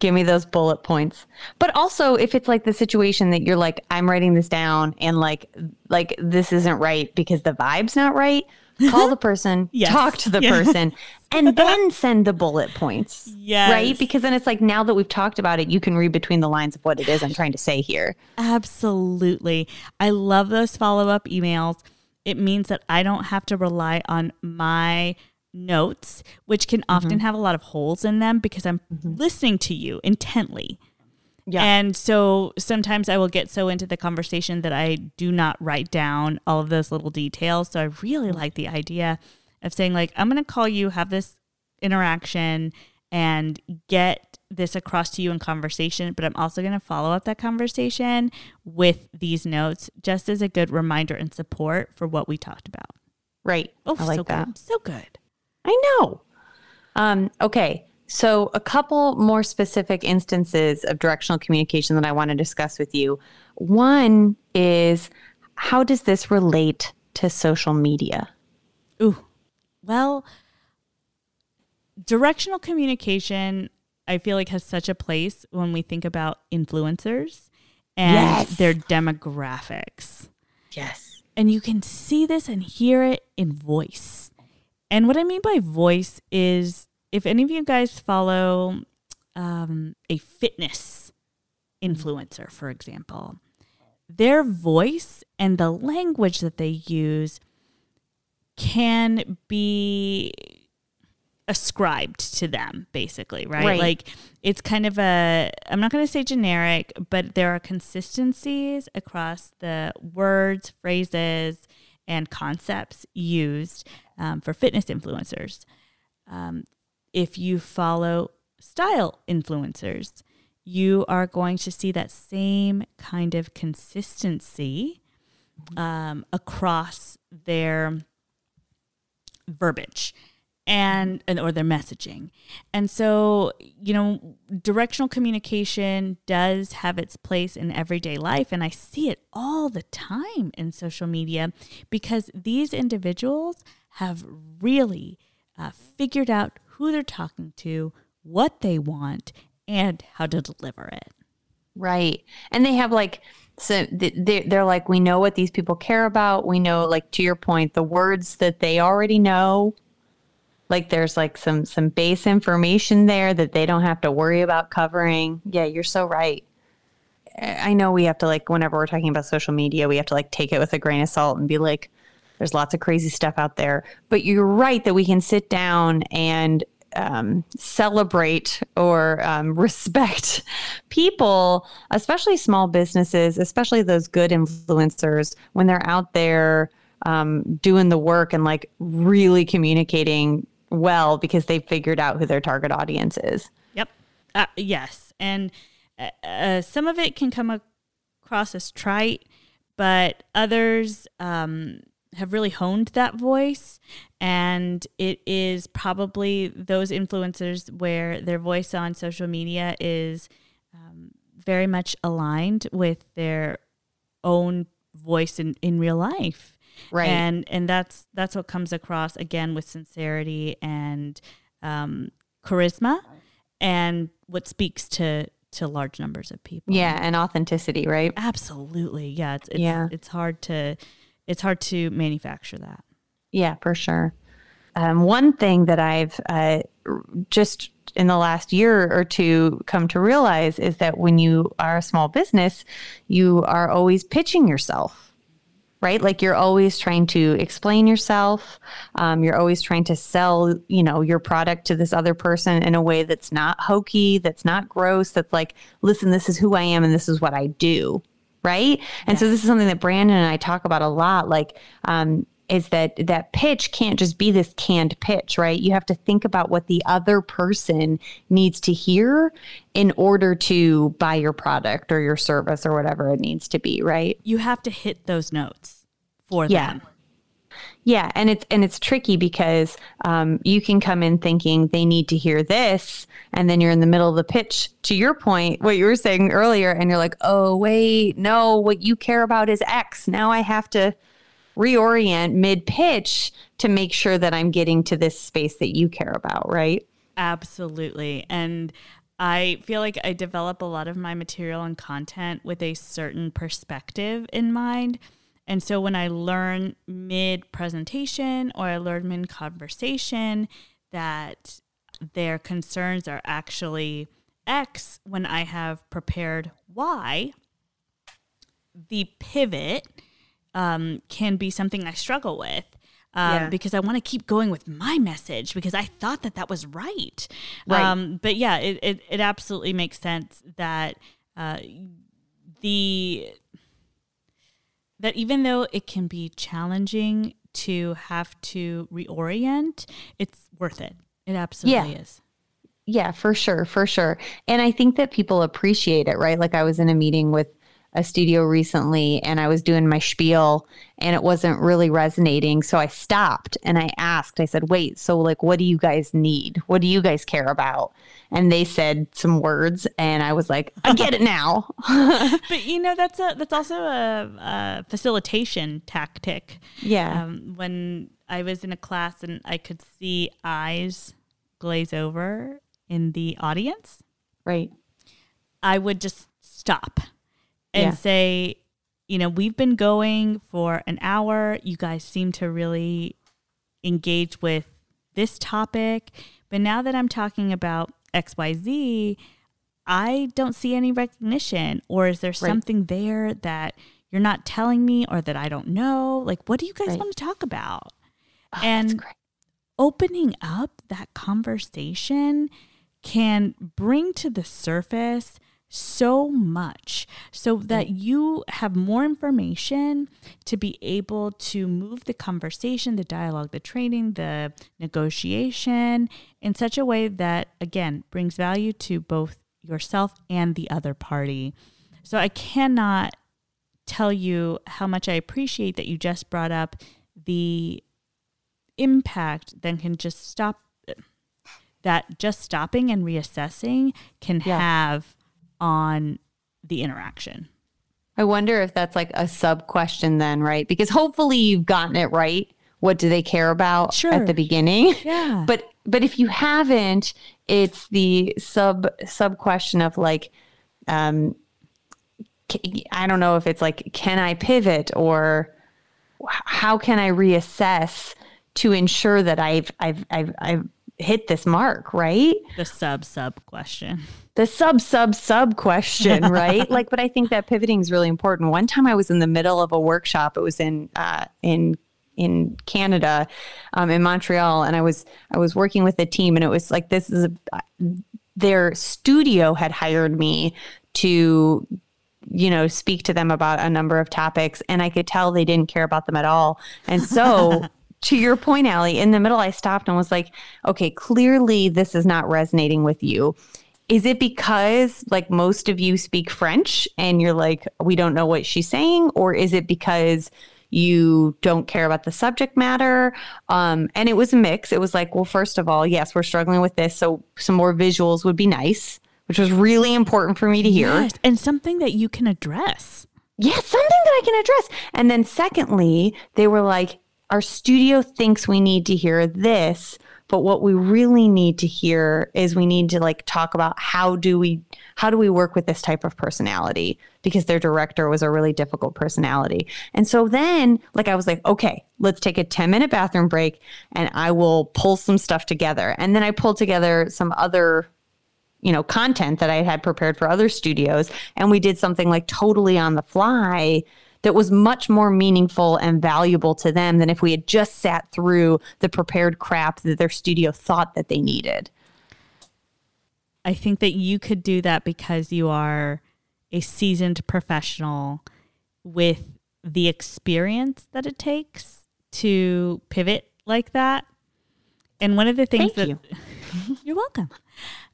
give me those bullet points but also if it's like the situation that you're like i'm writing this down and like like this isn't right because the vibe's not right call the person yes. talk to the yeah. person and then send the bullet points yes. right because then it's like now that we've talked about it you can read between the lines of what it is i'm trying to say here absolutely i love those follow-up emails it means that i don't have to rely on my notes, which can often mm-hmm. have a lot of holes in them because I'm mm-hmm. listening to you intently. Yeah. And so sometimes I will get so into the conversation that I do not write down all of those little details. So I really like the idea of saying, like, I'm going to call you, have this interaction, and get this across to you in conversation. But I'm also going to follow up that conversation with these notes just as a good reminder and support for what we talked about. Right. Oh, I like so that. good. So good. I know. Um, okay. So, a couple more specific instances of directional communication that I want to discuss with you. One is how does this relate to social media? Ooh. Well, directional communication, I feel like has such a place when we think about influencers and Yes. their demographics. Yes. And you can see this and hear it in voice. And what I mean by voice is if any of you guys follow um, a fitness influencer, for example, their voice and the language that they use can be ascribed to them basically right? Right. like it's kind of a i'm not going to say generic but there are consistencies across the words phrases and concepts used um, for fitness influencers um, if you follow style influencers you are going to see that same kind of consistency um, across their verbiage and, and or their messaging. And so, you know, directional communication does have its place in everyday life and I see it all the time in social media because these individuals have really uh, figured out who they're talking to, what they want, and how to deliver it. Right. And they have like, so they- they're like, we know what these people care about. We know, like, to your point, the words that they already know. Like, there's like some some base information there that they don't have to worry about covering. Yeah, you're so right. I I know we have to like whenever we're talking about social media, we have to like take it with a grain of salt and be like, there's lots of crazy stuff out there. But you're right that we can sit down and um, celebrate or um, respect people, especially small businesses, especially those good influencers, when they're out there um, doing the work and like really communicating well because they figured out who their target audience is. Yep. Uh, yes. And uh, uh, some of it can come across as trite, but others um, have really honed that voice. And it is probably those influencers where their voice on social media is um, very much aligned with their own voice in, in real life Right. and and that's that's what comes across again with sincerity and um, charisma and what speaks to to large numbers of people yeah, and authenticity, right? absolutely yeah it's, it's Yeah. it's hard to it's hard to manufacture that Yeah, for sure. Um, one thing that I've uh, just in the last year or two come to realize is that when you are a small business, you are always pitching yourself. Right, like you're always trying to explain yourself. Um, you're always trying to sell, you know, your product to this other person in a way that's not hokey, that's not gross. That's like, listen, this is who I am and this is what I do right? And so this is something that brandon and i talk about a lot like um, is that that pitch can't just be this canned pitch right? You have to think about what the other person needs to hear in order to buy your product or your service or whatever it needs to be right? You have to hit those notes for Yeah. them Yeah, and it's and it's tricky because um, you can come in thinking they need to hear this, and then you're in the middle of the pitch. To your point, what you were saying earlier, and you're like, "Oh wait, no, what you care about is X." Now I have to reorient mid pitch to make sure that I'm getting to this space that you care about, right? Absolutely. And I feel like I develop a lot of my material and content with a certain perspective in mind. And so when I learn mid presentation or I learn mid conversation that their concerns are actually X when I have prepared Y, the pivot um, can be something I struggle with. Um, Yeah. Because I want to keep going with my message because I thought that that was right. Right. Um, but yeah, it, it, it absolutely makes sense that uh, the that even though it can be challenging to have to reorient, it's worth it. It absolutely Yeah. is. Yeah, for sure, for sure. And I think that people appreciate it, right? Like I was in a meeting with a studio recently and I was doing my spiel and it wasn't really resonating. So I stopped and I asked, I said, wait, so like, what do you guys need? What do you guys care about? And they said some words and I was like, I get it now. But you know that's a that's also a, a facilitation tactic. yeah. Um, when I was in a class and I could see eyes glaze over in the audience, right. I would just stop and Yeah. say, you know, we've been going for an hour. You guys seem to really engage with this topic. But now that I'm talking about XYZ, I don't see any recognition. Or is there something there that you're not telling me or that I don't know? Like, what do you guys Right. want to talk about? Oh, And- opening up that conversation can bring to the surface so much so mm. that you have more information to be able to move the conversation, the dialogue, the training, the negotiation in such a way that, again, brings value to both yourself and the other party. So I cannot tell you how much I appreciate that you just brought up the impact then can just stop that just stopping and reassessing can Yeah. have on the interaction. I wonder if that's like a sub question then, right? Because hopefully you've gotten it right. What do they care about Sure. at the beginning? Yeah. But but if you haven't, it's the sub sub question of like um I don't know if it's like can I pivot or how can I reassess to ensure that I've I've I've I've hit this mark, right? the sub sub question. The sub sub sub question right? Like but i think that pivoting is really important. One time i was in the middle of a workshop it was in uh, in in canada um, in montreal and i was i was working with a team and it was like this is a their studio had hired me to you know speak to them about a number of topics and i could tell they didn't care about them at all. And so to your point Allie, in the middle i stopped and was like okay clearly this is not resonating with you is it because like most of you speak french and you're like we don't know what she's saying or is it because you don't care about the subject matter um, and it was a mix it was like well first of all yes we're struggling with this so some more visuals would be nice which was really important for me to hear Yes, and something that you can address. yeah, something that I can address. And then secondly, they were like, our studio thinks we need to hear this, but what we really need to hear is we need to like talk about how do we how do we work with this type of personality because their director was a really difficult personality. And so then like I was like, okay, let's take a 10 minute bathroom break and I will pull some stuff together. And then I pulled together some other you know content that I had prepared for other studios and we did something like totally on the fly that was much more meaningful and valuable to them than if we had just sat through the prepared crap that their studio thought that they needed. I think that you could do that because you are a seasoned professional with the experience that it takes to pivot like that. And one of the things Thank that you're welcome.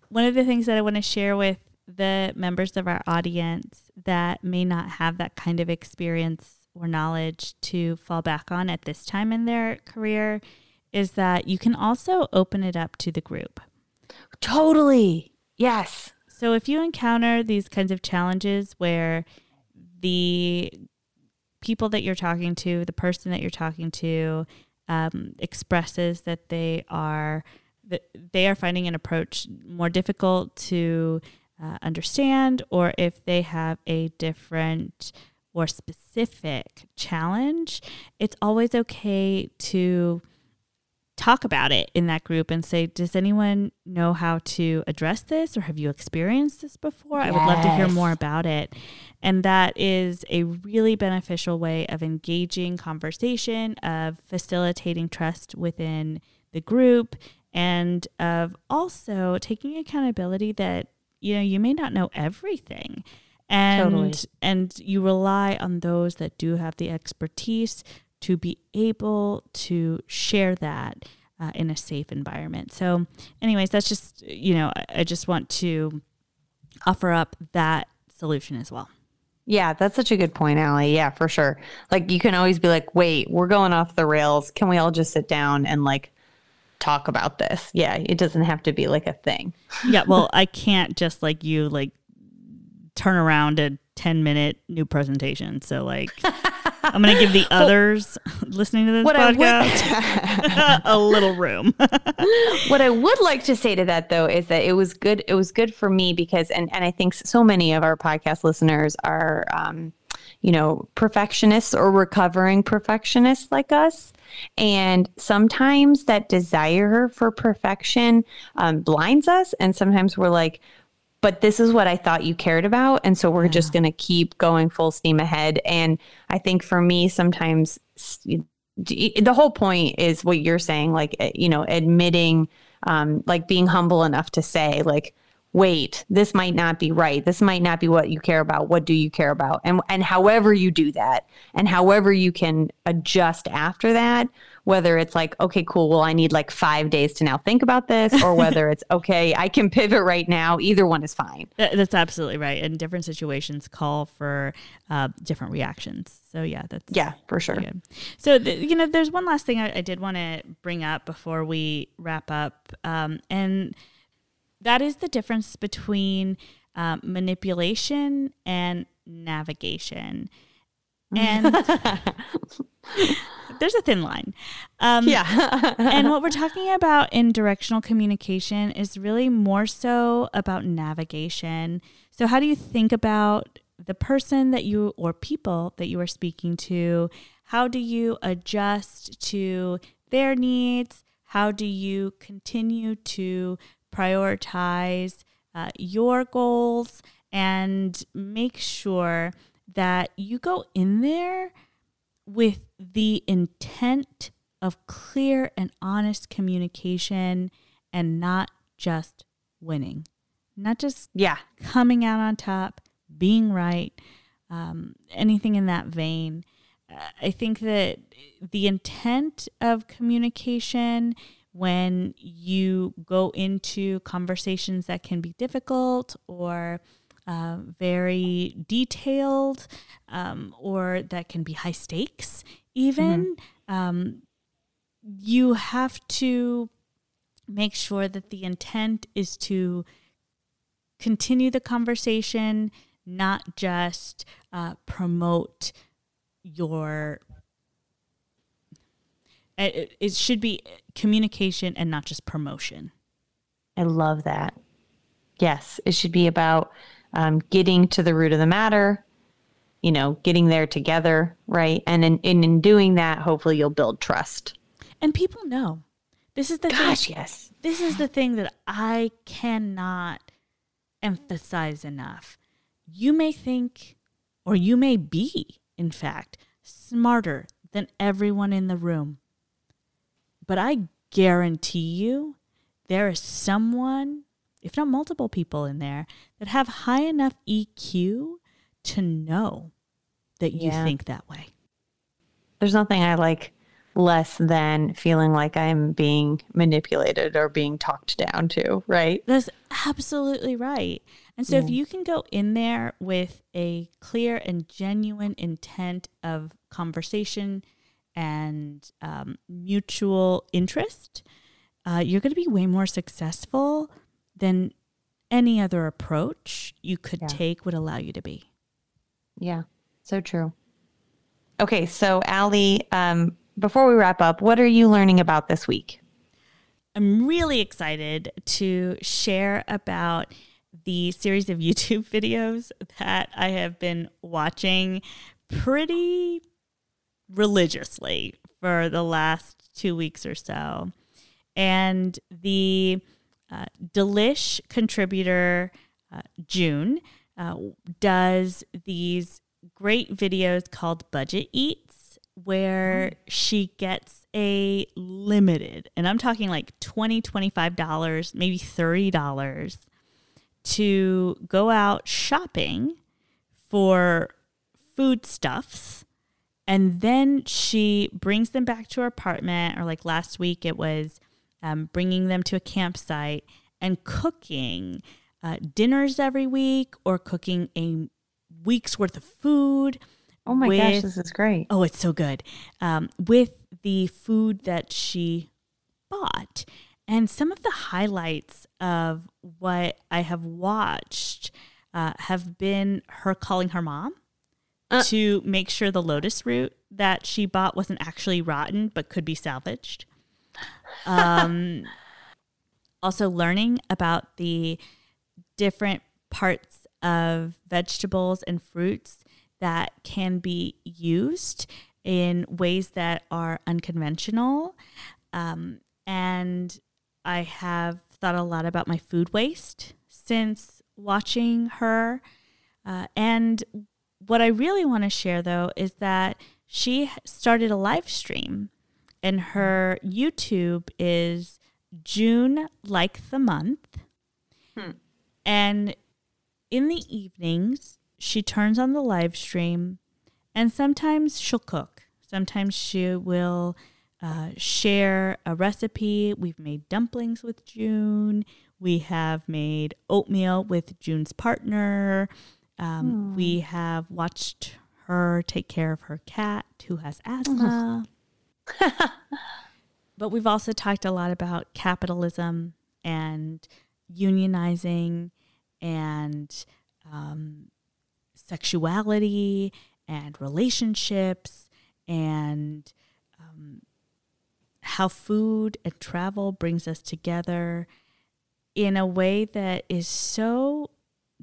One of the things that I want to share with the members of our audience that may not have that kind of experience or knowledge to fall back on at this time in their career is that you can also open it up to the group. Totally. Yes. So if you encounter these kinds of challenges where the people that you're talking to, the person that you're talking to, um, expresses that they are that they are finding an approach more difficult to uh, understand, or if they have a different or specific challenge, it's always okay to talk about it in that group and say, Does anyone know how to address this or have you experienced this before? I would love to hear more about it. And that is a really beneficial way of engaging conversation, of facilitating trust within the group, and of also taking accountability that, you know, you may not know everything. and Totally. and you rely on those that do have the expertise to be able to share that uh, in a safe environment. So, anyways, that's just you know I, I just want to offer up that solution as well. Yeah, that's such a good point, Allie. Yeah, for sure. Like you can always be like, wait, we're going off the rails. Can we all just sit down and like talk about this? Yeah, it doesn't have to be like a thing. yeah, well, I can't just like you like turn around a 10 minute new presentation. So like I'm going to give the others listening to this What podcast a little room. what I would like to say to that though is that it was good. It was good for me because, and and I think so many of our podcast listeners are, um, you know, perfectionists or recovering perfectionists like us. And sometimes that desire for perfection um, blinds us, and sometimes we're like, but this is what I thought you cared about. And so we're just going to keep going full steam ahead. And I think for me, sometimes the whole point is what you're saying, like, eh, you know, admitting, um, like being humble enough to say, like, wait, this might not be right. This might not be what you care about. What do you care about? And, and however you do that and however you can adjust after that, whether it's like, okay, cool, well, I need like five days to now think about this, or whether it's, okay, I can pivot right now. Either one is fine. That's absolutely right. And different situations call for uh, different reactions. So yeah, that's Yeah, for sure. good. So th- you know, there's one last thing I, I did want to bring up before we wrap up, um, and that is the difference between um, manipulation and navigation. And there's a thin line. Um, Yeah. and what we're talking about in directional communication is really more so about navigation. So, how do you think about the person that you or people that you are speaking to? How do you adjust to their needs? How do you continue to prioritize uh, your goals and make sure that you go in there with the intent of clear and honest communication and not just winning, not just yeah. coming out on top, being right, um, anything in that vein. Uh, I think that the intent of communication when you go into conversations that can be difficult or uh, very detailed um, or that can be high stakes, even, um, you have to make sure that the intent is to continue the conversation, not just uh, promote your. It, it should be communication and not just promotion. I love that. Yes, it should be about um, getting to the root of the matter, you know, getting there together, right? And in, and in doing that, hopefully you'll build trust. And people know. This is the Gosh, thing. yes. This is the thing that I cannot emphasize enough. You may think, or you may be, in fact, smarter than everyone in the room. But I guarantee you, there is someone, if not multiple people in there, that have high enough EQ to know that you Yeah. think that way. There's nothing I like less than feeling like I'm being manipulated or being talked down to, right? That's absolutely right. And so, if you can go in there with a clear and genuine intent of conversation and um, mutual interest, uh, you're going to be way more successful than any other approach you could Yeah. take would allow you to be. Yeah, so true. Okay, so Allie, um, before we wrap up, what are you learning about this week? I'm really excited to share about the series of YouTube videos that I have been watching pretty religiously for the last two weeks or so. And the uh, Delish contributor, uh, June, uh, does these great videos called Budget Eats, where she gets a limited, and I'm talking like $20, $25, maybe $30 to go out shopping for foodstuffs and then she brings them back to her apartment or like last week it was um, bringing them to a campsite and cooking uh, dinners every week or cooking a week's worth of food Oh my with- gosh, this is great. Oh, it's so good. Um, with the food that she bought. And some of the highlights of what I have watched uh, have been her calling her mom Uh. to make sure the lotus root that she bought wasn't actually rotten but could be salvaged. Um, also, learning about the different parts of vegetables and fruits that can be used in ways that are unconventional. Um, and I have thought a lot about my food waste since watching her. Uh, and what I really want to share, though, is that she started a live stream, and her YouTube is June like the month. Hmm. And in the evenings, she turns on the live stream, and sometimes she'll cook. Sometimes she will uh, share a recipe. We've made dumplings with June. We have made oatmeal with June's partner. Um, We have watched her take care of her cat who has asthma. but we've also talked a lot about capitalism and unionizing and um, sexuality and relationships and um, how food and travel brings us together in a way that is so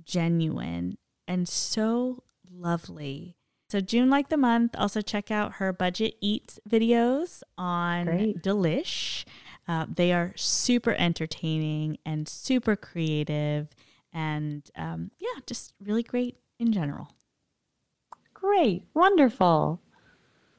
genuine and so lovely. So June like the month. Also check out her budget eats videos on Great. Delish. Uh, they are super entertaining and super creative, and um, yeah, just really great in general. Great. Wonderful.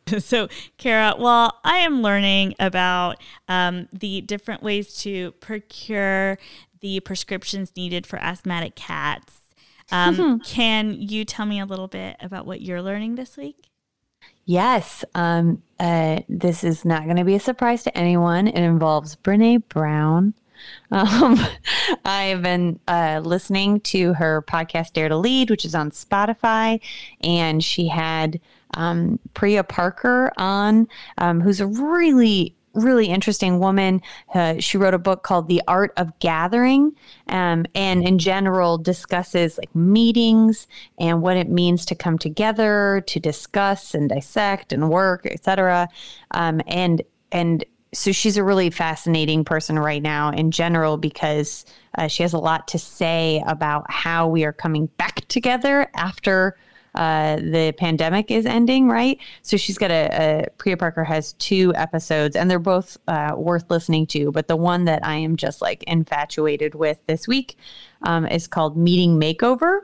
so, Kara, while I am learning about um, the different ways to procure the prescriptions needed for asthmatic cats, um, can you tell me a little bit about what you're learning this week? Yes. Um, uh, this is not going to be a surprise to anyone. It involves Brene Brown. Um, I've been uh, listening to her podcast, Dare to Lead, which is on Spotify. And she had um, Priya Parker on, um, who's a really really interesting woman. Uh, she wrote a book called The Art of Gathering, um, and in general discusses like meetings and what it means to come together to discuss and dissect and work, etc. Um, and and so she's a really fascinating person right now in general because uh, she has a lot to say about how we are coming back together after uh, the pandemic is ending, right? So she's got a, a Priya Parker has two episodes, and they're both uh, worth listening to. But the one that I am just like infatuated with this week um, is called Meeting Makeover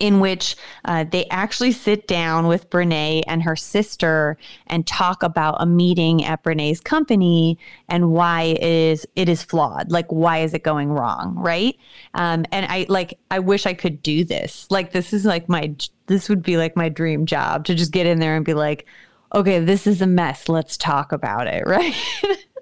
in which uh, they actually sit down with Brene and her sister and talk about a meeting at Brene's company and why it is it is flawed. Like why is it going wrong, right? Um, and I like I wish I could do this. Like this is like my this would be like my dream job to just get in there and be like, okay, this is a mess. Let's talk about it, right?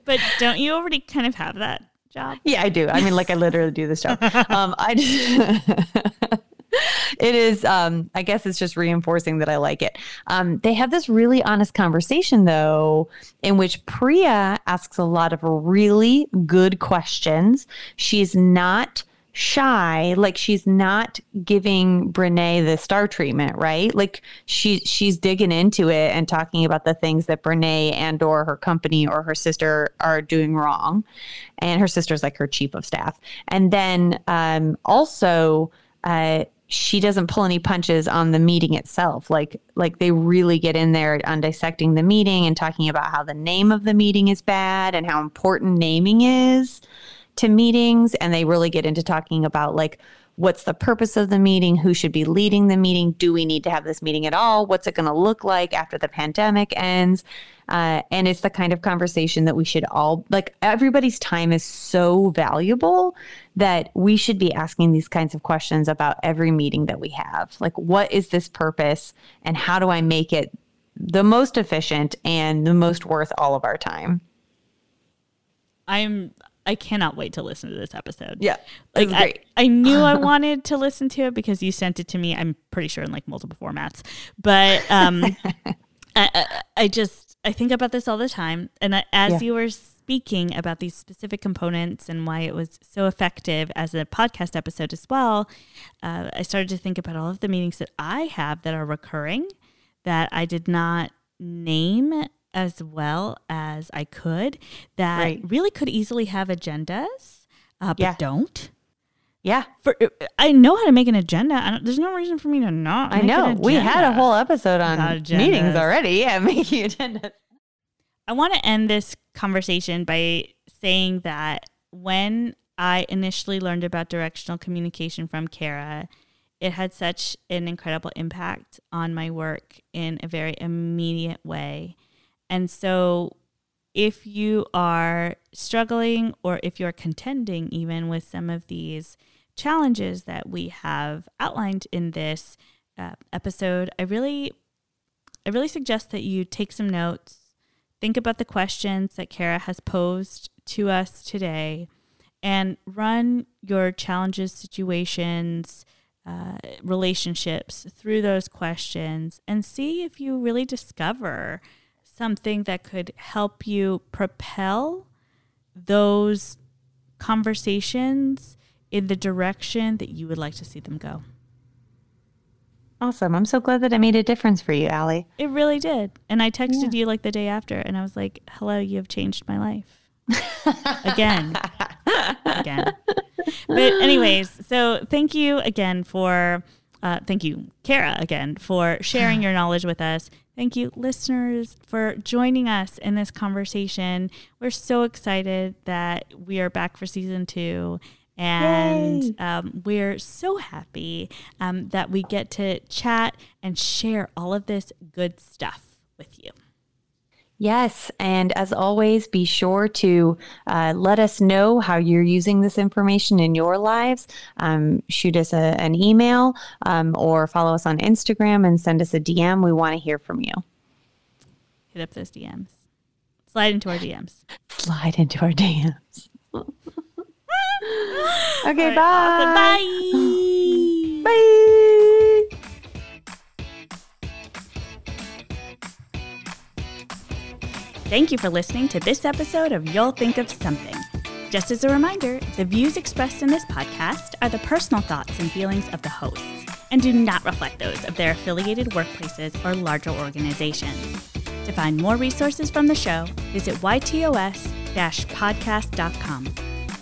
But don't you already kind of have that job? Yeah, I do. I mean, like I literally do this job. Um, I just. it is um i guess it's just reinforcing that i like it. Um they have this really honest conversation though in which priya asks a lot of really good questions. She's not shy like she's not giving brene the star treatment right? Like she she's digging into it and talking about the things that brene and or her company or her sister are doing wrong. And her sister's like her chief of staff. And then um also uh she doesn't pull any punches on the meeting itself. Like like they really get in there on dissecting the meeting and talking about how the name of the meeting is bad and how important naming is to meetings and they really get into talking about like what's the purpose of the meeting? Who should be leading the meeting? Do we need to have this meeting at all? What's it going to look like after the pandemic ends? Uh, and it's the kind of conversation that we should all like. Everybody's time is so valuable that we should be asking these kinds of questions about every meeting that we have. Like, what is this purpose, and how do I make it the most efficient and the most worth all of our time? I'm I cannot wait to listen to this episode. Yeah. Like I, I knew I wanted to listen to it because you sent it to me. I'm pretty sure in like multiple formats. But um I, I, I just I think about this all the time. And I, as yeah. you were speaking about these specific components and why it was so effective as a podcast episode as well, uh, I started to think about all of the meetings that I have that are recurring that I did not name as well as I could that right. really could easily have agendas, uh, but yeah. don't. Yeah. For I know how to make an agenda. there's no reason for me to not. I know. We had a whole episode on meetings already. Yeah, making agendas. I want to end this conversation by saying that when I initially learned about directional communication from Kara, it had such an incredible impact on my work in a very immediate way. And so, if you are struggling or if you're contending even with some of these challenges that we have outlined in this uh, episode, I really, I really suggest that you take some notes, think about the questions that Kara has posed to us today, and run your challenges, situations, uh, relationships through those questions, and see if you really discover something that could help you propel those conversations in the direction that you would like to see them go. Awesome. I'm so glad that I made a difference for you, Allie. It really did. And I texted yeah. you like the day after and I was like, hello, you have changed my life. Again. again. But, anyways, so thank you again for, uh, thank you, Kara, again, for sharing your knowledge with us. Thank you, listeners, for joining us in this conversation. We're so excited that we are back for season two. And um, we're so happy um, that we get to chat and share all of this good stuff with you. Yes. And as always, be sure to uh, let us know how you're using this information in your lives. Um, shoot us a, an email um, or follow us on Instagram and send us a DM. We want to hear from you. Hit up those DMs. Slide into our DMs. Slide into our DMs. okay, right, bye. Awesome. Bye. Bye. Thank you for listening to this episode of You'll Think of Something. Just as a reminder, the views expressed in this podcast are the personal thoughts and feelings of the hosts and do not reflect those of their affiliated workplaces or larger organizations. To find more resources from the show, visit ytos podcast.com.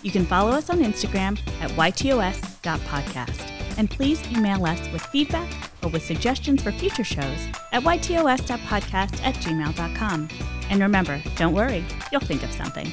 You can follow us on Instagram at ytos.podcast. And please email us with feedback or with suggestions for future shows at ytos.podcast at gmail.com. And remember, don't worry, you'll think of something.